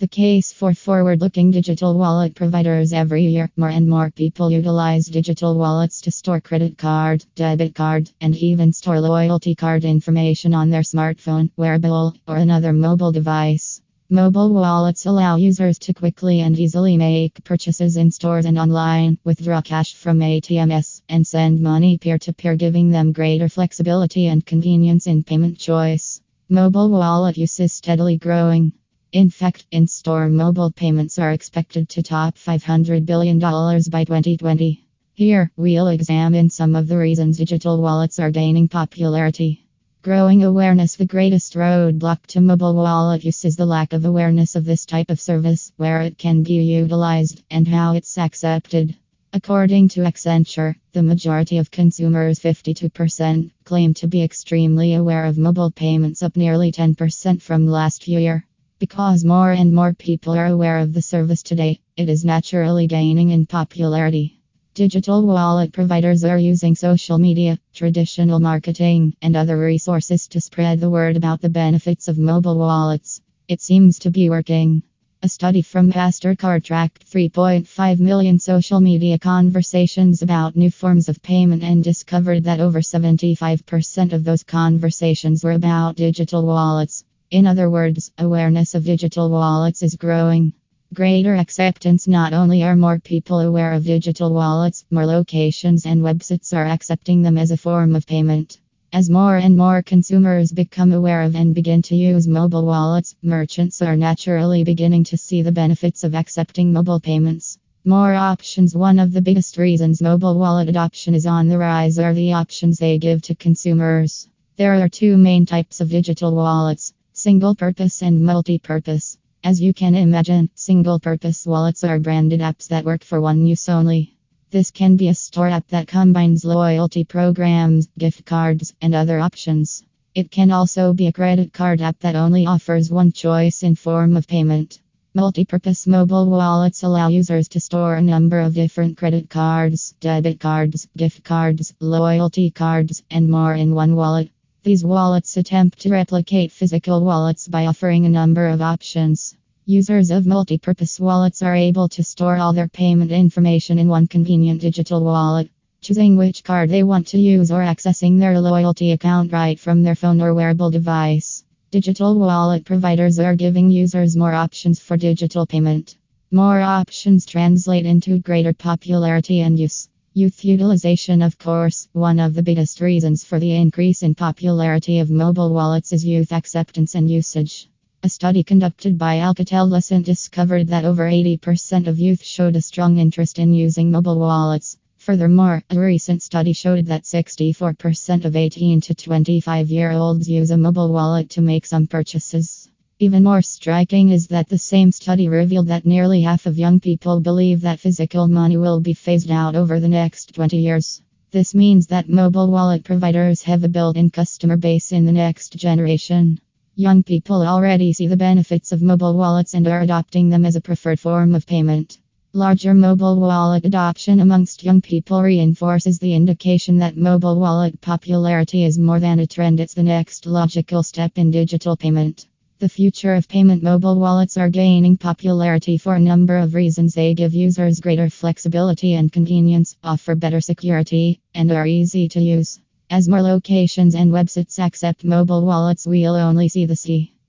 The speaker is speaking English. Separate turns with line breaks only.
The case for forward looking digital wallet providers every year, more and more people utilize digital wallets to store credit card, debit card, and even store loyalty card information on their smartphone, wearable, or another mobile device. Mobile wallets allow users to quickly and easily make purchases in stores and online, withdraw cash from ATMs, and send money peer to peer, giving them greater flexibility and convenience in payment choice. Mobile wallet use is steadily growing. In fact, in store mobile payments are expected to top $500 billion by 2020. Here, we'll examine some of the reasons digital wallets are gaining popularity. Growing awareness The greatest roadblock to mobile wallet use is the lack of awareness of this type of service, where it can be utilized, and how it's accepted. According to Accenture, the majority of consumers, 52%, claim to be extremely aware of mobile payments, up nearly 10% from last year. Because more and more people are aware of the service today, it is naturally gaining in popularity. Digital wallet providers are using social media, traditional marketing, and other resources to spread the word about the benefits of mobile wallets. It seems to be working. A study from MasterCard tracked 3.5 million social media conversations about new forms of payment and discovered that over 75% of those conversations were about digital wallets. In other words, awareness of digital wallets is growing. Greater acceptance Not only are more people aware of digital wallets, more locations and websites are accepting them as a form of payment. As more and more consumers become aware of and begin to use mobile wallets, merchants are naturally beginning to see the benefits of accepting mobile payments. More options One of the biggest reasons mobile wallet adoption is on the rise are the options they give to consumers. There are two main types of digital wallets Single purpose and multi purpose. As you can imagine, single purpose wallets are branded apps that work for one use only. This can be a store app that combines loyalty programs, gift cards, and other options. It can also be a credit card app that only offers one choice in form of payment. Multi-purpose mobile wallets allow users to store a number of different credit cards, debit cards, gift cards, loyalty cards, and more in one wallet. These wallets attempt to replicate physical wallets by offering a number of options. Users of multi-purpose wallets are able to store all their payment information in one convenient digital wallet, choosing which card they want to use or accessing their loyalty account right from their phone or wearable device. Digital wallet providers are giving users more options for digital payment. More options translate into greater popularity and use. Youth utilization, of course, one of the biggest reasons for the increase in popularity of mobile wallets is youth acceptance and usage. A study conducted by Alcatel Lucent discovered that over 80% of youth showed a strong interest in using mobile wallets. Furthermore, a recent study showed that 64% of 18 to 25 year olds use a mobile wallet to make some purchases. Even more striking is that the same study revealed that nearly half of young people believe that physical money will be phased out over the next 20 years. This means that mobile wallet providers have a built in customer base in the next generation. Young people already see the benefits of mobile wallets and are adopting them as a preferred form of payment. Larger mobile wallet adoption amongst young people reinforces the indication that mobile wallet popularity is more than a trend, it's the next logical step in digital payment. The future of payment mobile wallets are gaining popularity for a number of reasons. They give users greater flexibility and convenience, offer better security, and are easy to use. As more locations and websites accept mobile wallets, we'll only see the C.